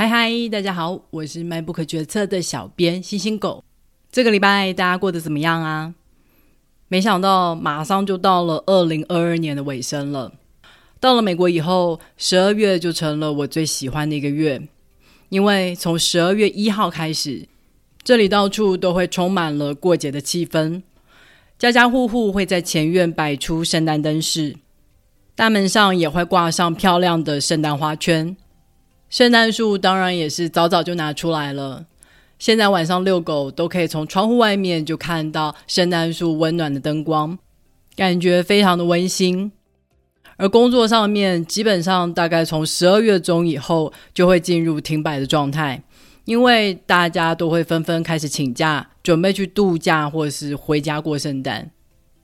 嗨嗨，大家好，我是迈不可决策的小编星星狗。这个礼拜大家过得怎么样啊？没想到马上就到了二零二二年的尾声了。到了美国以后，十二月就成了我最喜欢的一个月，因为从十二月一号开始，这里到处都会充满了过节的气氛，家家户户会在前院摆出圣诞灯饰，大门上也会挂上漂亮的圣诞花圈。圣诞树当然也是早早就拿出来了。现在晚上遛狗都可以从窗户外面就看到圣诞树温暖的灯光，感觉非常的温馨。而工作上面，基本上大概从十二月中以后就会进入停摆的状态，因为大家都会纷纷开始请假，准备去度假或是回家过圣诞。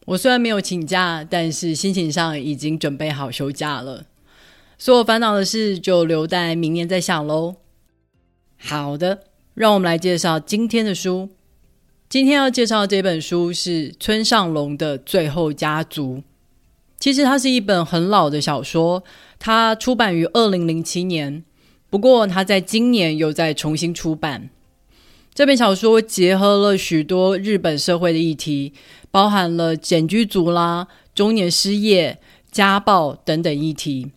我虽然没有请假，但是心情上已经准备好休假了。所有烦恼的事就留待明年再想喽。好的，让我们来介绍今天的书。今天要介绍的这本书是村上龙的《最后家族》。其实它是一本很老的小说，它出版于二零零七年。不过它在今年又在重新出版。这本小说结合了许多日本社会的议题，包含了简居族啦、中年失业、家暴等等议题。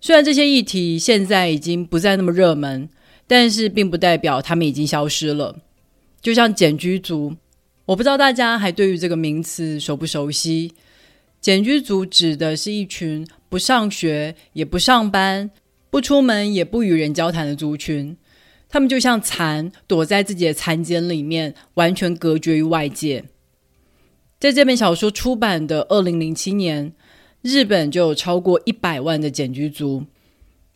虽然这些议题现在已经不再那么热门，但是并不代表他们已经消失了。就像简居族，我不知道大家还对于这个名词熟不熟悉？简居族指的是一群不上学、也不上班、不出门、也不与人交谈的族群。他们就像蚕，躲在自己的蚕茧里面，完全隔绝于外界。在这本小说出版的二零零七年。日本就有超过一百万的简居族，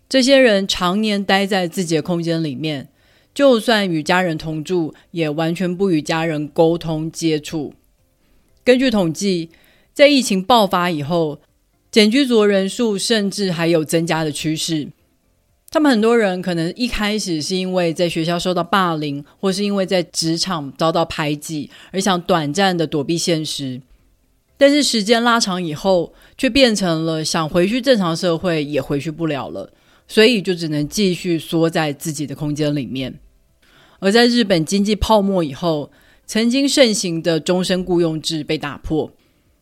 这些人常年待在自己的空间里面，就算与家人同住，也完全不与家人沟通接触。根据统计，在疫情爆发以后，简居族人数甚至还有增加的趋势。他们很多人可能一开始是因为在学校受到霸凌，或是因为在职场遭到排挤，而想短暂的躲避现实。但是时间拉长以后，却变成了想回去正常社会也回去不了了，所以就只能继续缩在自己的空间里面。而在日本经济泡沫以后，曾经盛行的终身雇佣制被打破，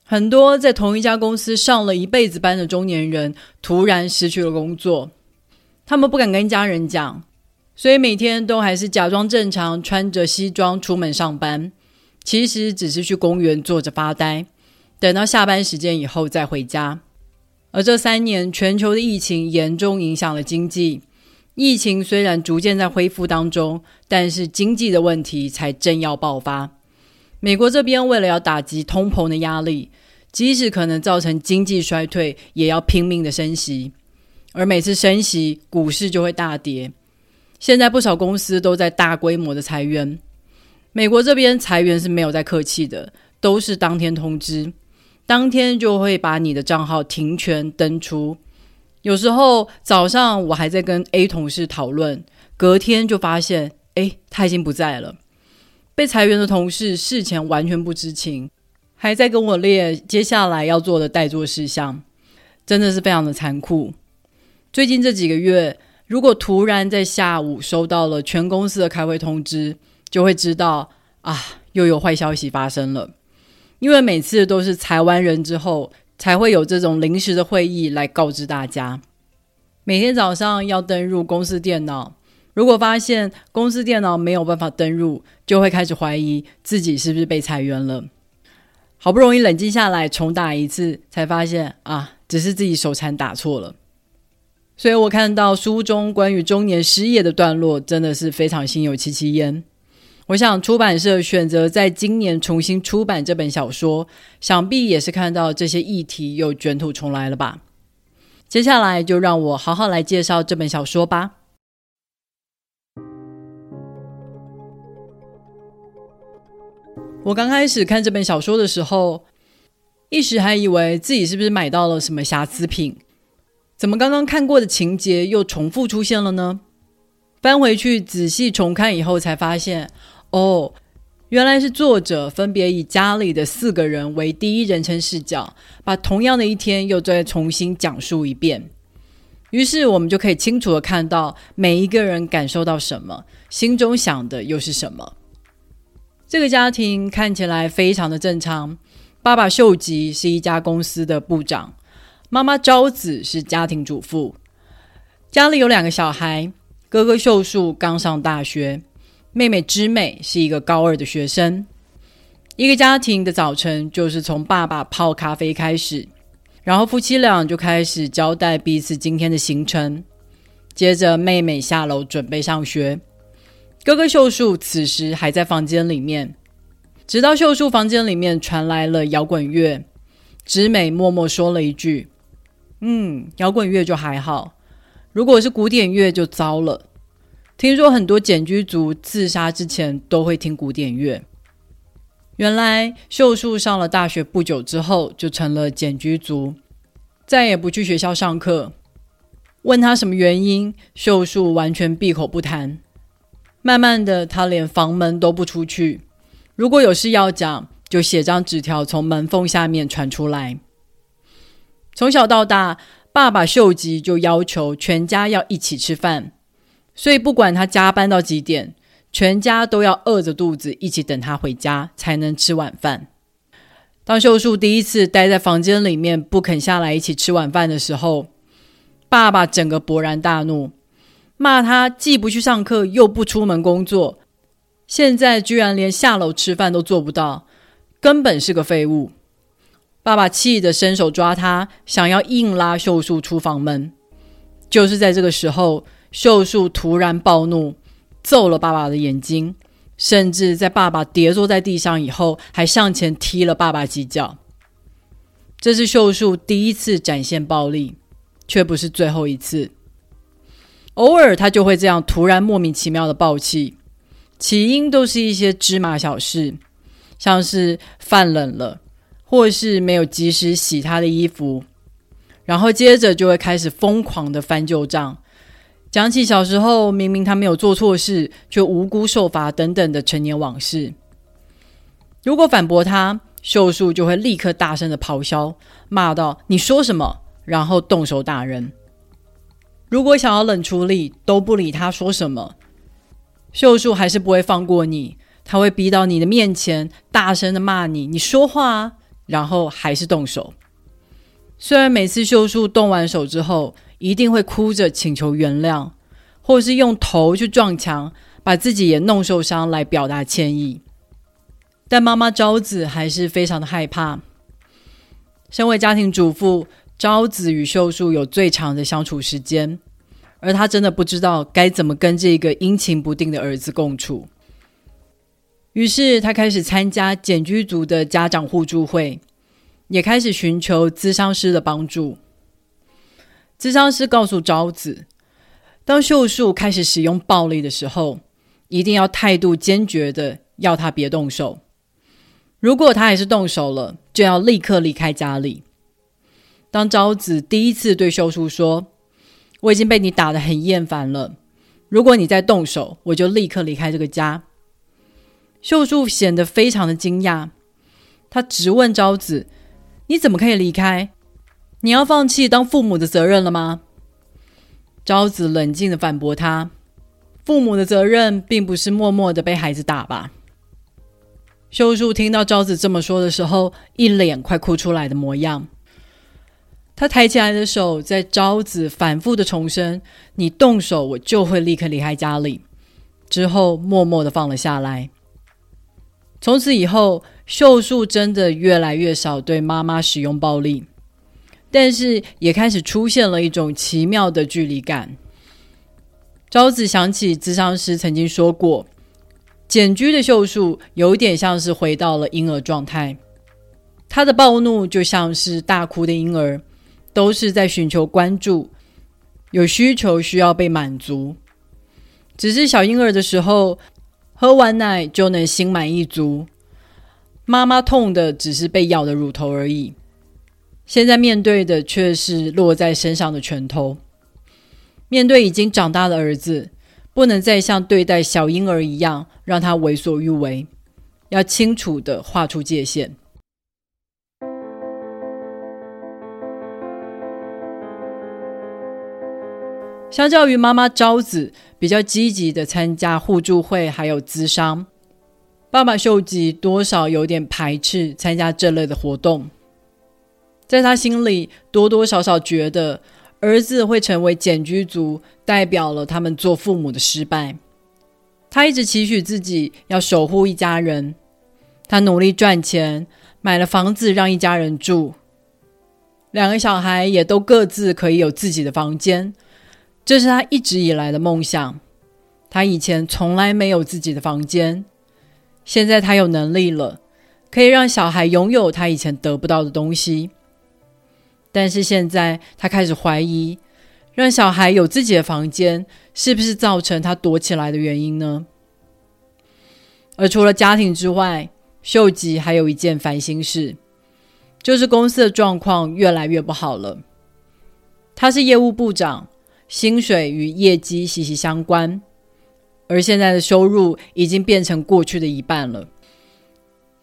很多在同一家公司上了一辈子班的中年人突然失去了工作，他们不敢跟家人讲，所以每天都还是假装正常，穿着西装出门上班，其实只是去公园坐着发呆。等到下班时间以后再回家。而这三年，全球的疫情严重影响了经济。疫情虽然逐渐在恢复当中，但是经济的问题才正要爆发。美国这边为了要打击通膨的压力，即使可能造成经济衰退，也要拼命的升息。而每次升息，股市就会大跌。现在不少公司都在大规模的裁员。美国这边裁员是没有在客气的，都是当天通知。当天就会把你的账号停权登出。有时候早上我还在跟 A 同事讨论，隔天就发现，哎，他已经不在了。被裁员的同事事前完全不知情，还在跟我列接下来要做的待做事项，真的是非常的残酷。最近这几个月，如果突然在下午收到了全公司的开会通知，就会知道啊，又有坏消息发生了。因为每次都是裁完人之后，才会有这种临时的会议来告知大家。每天早上要登入公司电脑，如果发现公司电脑没有办法登入，就会开始怀疑自己是不是被裁员了。好不容易冷静下来，重打一次，才发现啊，只是自己手残打错了。所以我看到书中关于中年失业的段落，真的是非常心有戚戚焉。我想出版社选择在今年重新出版这本小说，想必也是看到这些议题又卷土重来了吧。接下来就让我好好来介绍这本小说吧。我刚开始看这本小说的时候，一时还以为自己是不是买到了什么瑕疵品，怎么刚刚看过的情节又重复出现了呢？翻回去仔细重看以后，才发现。哦，原来是作者分别以家里的四个人为第一人称视角，把同样的一天又再重新讲述一遍。于是我们就可以清楚的看到每一个人感受到什么，心中想的又是什么。这个家庭看起来非常的正常。爸爸秀吉是一家公司的部长，妈妈昭子是家庭主妇，家里有两个小孩，哥哥秀树刚上大学，妹妹知美是一个高二的学生。一个家庭的早晨就是从爸爸泡咖啡开始。然后夫妻俩就开始交代彼此今天的行程。接着，妹妹下楼准备上学，哥哥秀树此时还在房间里面。直到秀树房间里面传来了摇滚乐，直美默默说了一句：“嗯，摇滚乐就还好，如果是古典乐就糟了。听说很多简居族自杀之前都会听古典乐。”原来秀树上了大学不久之后就成了简居族，再也不去学校上课。问他什么原因，秀树完全闭口不谈。慢慢的，他连房门都不出去。如果有事要讲，就写张纸条从门缝下面传出来。从小到大，爸爸秀吉就要求全家要一起吃饭，所以不管他加班到几点。全家都要饿着肚子一起等他回家才能吃晚饭。当秀树第一次待在房间里面不肯下来一起吃晚饭的时候，爸爸整个勃然大怒，骂他既不去上课又不出门工作，现在居然连下楼吃饭都做不到，根本是个废物。爸爸气得伸手抓他，想要硬拉秀树出房门。就是在这个时候，秀树突然暴怒。揍了爸爸的眼睛，甚至在爸爸跌坐在地上以后，还上前踢了爸爸几脚。这是秀树第一次展现暴力，却不是最后一次。偶尔他就会这样突然莫名其妙的暴气，起因都是一些芝麻小事，像是饭冷了，或是没有及时洗他的衣服，然后接着就会开始疯狂的翻旧账。讲起小时候，明明他没有做错事，却无辜受罚等等的陈年往事。如果反驳他，秀树就会立刻大声的咆哮，骂道：“你说什么？”然后动手打人。如果想要冷处理，都不理他说什么，秀树还是不会放过你。他会逼到你的面前，大声的骂你：“你说话啊！”然后还是动手。虽然每次秀树动完手之后，一定会哭着请求原谅，或是用头去撞墙，把自己也弄受伤来表达歉意。但妈妈昭子还是非常的害怕。身为家庭主妇，昭子与秀树有最长的相处时间，而她真的不知道该怎么跟这个阴晴不定的儿子共处。于是，她开始参加简居族的家长互助会，也开始寻求咨商师的帮助。智商师告诉昭子，当秀树开始使用暴力的时候，一定要态度坚决的要他别动手。如果他还是动手了，就要立刻离开家里。当昭子第一次对秀树说：“我已经被你打得很厌烦了，如果你再动手，我就立刻离开这个家。”秀树显得非常的惊讶，他直问昭子：“你怎么可以离开？”你要放弃当父母的责任了吗？昭子冷静的反驳他：“父母的责任并不是默默的被孩子打吧？”秀树听到昭子这么说的时候，一脸快哭出来的模样。他抬起来的手在昭子反复的重申：“你动手，我就会立刻离开家里。”之后默默的放了下来。从此以后，秀树真的越来越少对妈妈使用暴力。但是也开始出现了一种奇妙的距离感。昭子想起咨商师曾经说过，简居的秀树有点像是回到了婴儿状态，他的暴怒就像是大哭的婴儿，都是在寻求关注，有需求需要被满足。只是小婴儿的时候，喝完奶就能心满意足，妈妈痛的只是被咬的乳头而已。现在面对的却是落在身上的拳头。面对已经长大的儿子，不能再像对待小婴儿一样让他为所欲为，要清楚的画出界限。相较于妈妈昭子比较积极的参加互助会还有咨商，爸爸秀吉多少有点排斥参加这类的活动。在他心里，多多少少觉得儿子会成为简居族，代表了他们做父母的失败。他一直期许自己要守护一家人，他努力赚钱，买了房子让一家人住，两个小孩也都各自可以有自己的房间。这是他一直以来的梦想。他以前从来没有自己的房间，现在他有能力了，可以让小孩拥有他以前得不到的东西。但是现在他开始怀疑，让小孩有自己的房间，是不是造成他躲起来的原因呢？而除了家庭之外，秀吉还有一件烦心事，就是公司的状况越来越不好了。他是业务部长。薪水与业绩息息相关，而现在的收入已经变成过去的一半了。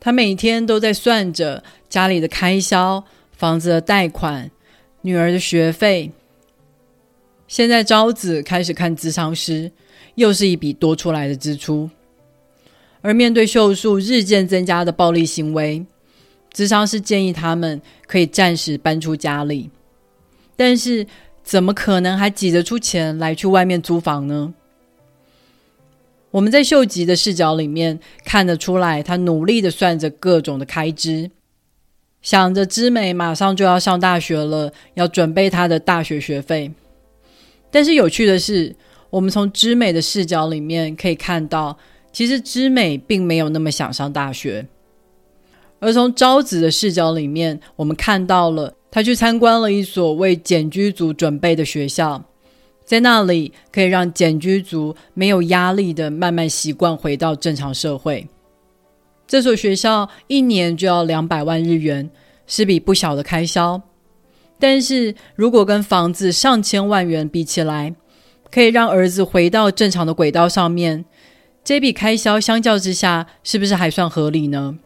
他每天都在算着家里的开销、房子的贷款、女儿的学费。现在招子开始看智商师，又是一笔多出来的支出。而面对秀树日渐增加的暴力行为，智商师建议他们可以暂时搬出家里，但是。怎么可能还挤得出钱来去外面租房呢？我们在秀吉的视角里面看得出来，他努力的算着各种的开支，想着知美马上就要上大学了，要准备他的大学学费。但是有趣的是，我们从知美的视角里面可以看到，其实知美并没有那么想上大学。而从昭子的视角里面，我们看到了。他去参观了一所为简居族准备的学校，在那里可以让简居族没有压力的慢慢习惯回到正常社会。这所学校一年就要两百万日元，是笔不小的开销。但是如果跟房子上千万元比起来，可以让儿子回到正常的轨道上面，这笔开销相较之下，是不是还算合理呢？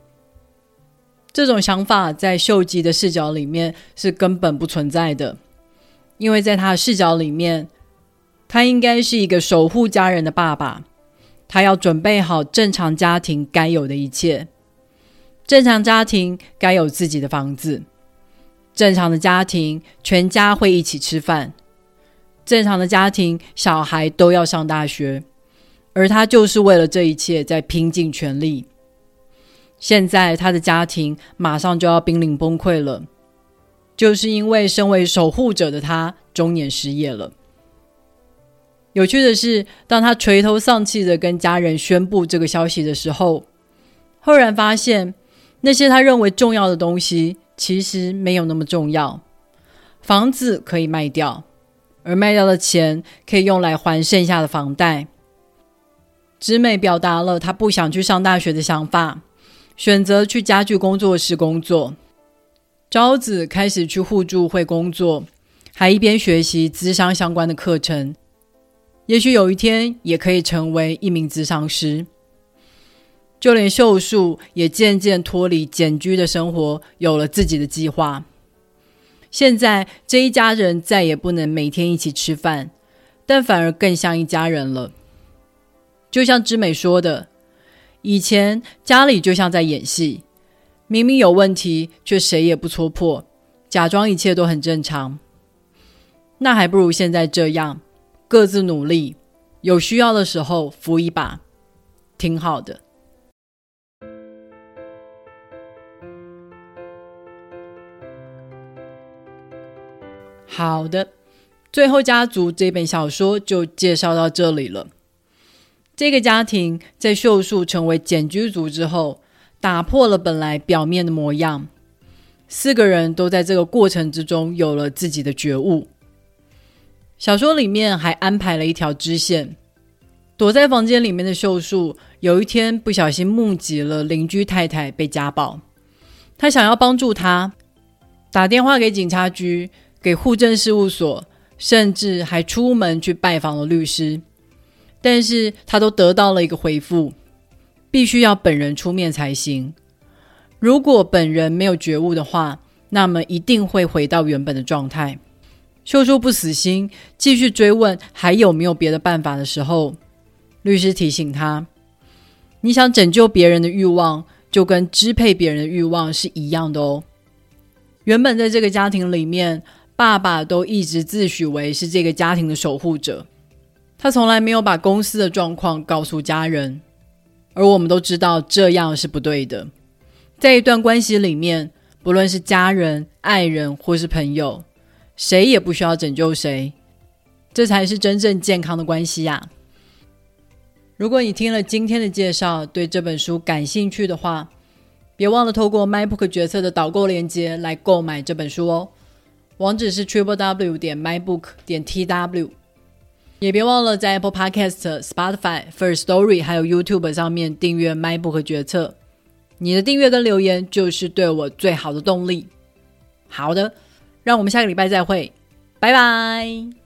这种想法在秀吉的视角里面是根本不存在的，因为在他的视角里面，他应该是一个守护家人的爸爸，他要准备好正常家庭该有的一切。正常家庭该有自己的房子，正常的家庭全家会一起吃饭，正常的家庭小孩都要上大学，而他就是为了这一切在拼尽全力。现在他的家庭马上就要濒临崩溃了，就是因为身为守护者的他中年失业了。有趣的是，当他垂头丧气的跟家人宣布这个消息的时候，赫然发现那些他认为重要的东西其实没有那么重要。房子可以卖掉，而卖掉的钱可以用来还剩下的房贷。直美表达了他不想去上大学的想法。选择去家具工作室工作，昭子开始去互助会工作，还一边学习资商相关的课程。也许有一天也可以成为一名咨商师。就连秀树也渐渐脱离简居的生活，有了自己的计划。现在这一家人再也不能每天一起吃饭，但反而更像一家人了。就像知美说的。以前家里就像在演戏，明明有问题，却谁也不戳破，假装一切都很正常。那还不如现在这样，各自努力，有需要的时候扶一把，挺好的。好的，最后家族这本小说就介绍到这里了。这个家庭在秀树成为简居族之后，打破了本来表面的模样。四个人都在这个过程之中有了自己的觉悟。小说里面还安排了一条支线：躲在房间里面的秀树，有一天不小心目击了邻居太太被家暴，他想要帮助她，打电话给警察局、给户政事务所，甚至还出门去拜访了律师。但是他都得到了一个回复，必须要本人出面才行。如果本人没有觉悟的话，那么一定会回到原本的状态。秀秀不死心，继续追问还有没有别的办法的时候，律师提醒他：“你想拯救别人的欲望，就跟支配别人的欲望是一样的哦。”原本在这个家庭里面，爸爸都一直自诩为是这个家庭的守护者，他从来没有把公司的状况告诉家人，而我们都知道这样是不对的。在一段关系里面，不论是家人、爱人或是朋友。谁也不需要拯救谁，这才是真正健康的关系呀！如果你听了今天的介绍，对这本书感兴趣的话，别忘了透过 MyBook 决策的导购链接来购买这本书哦。网址是 triple w 点 mybook 点 tw，也别忘了在 Apple Podcast、Spotify、First Story 还有 YouTube 上面订阅 MyBook 决策。你的订阅跟留言就是对我最好的动力。好的。让我们下个礼拜再会，拜拜。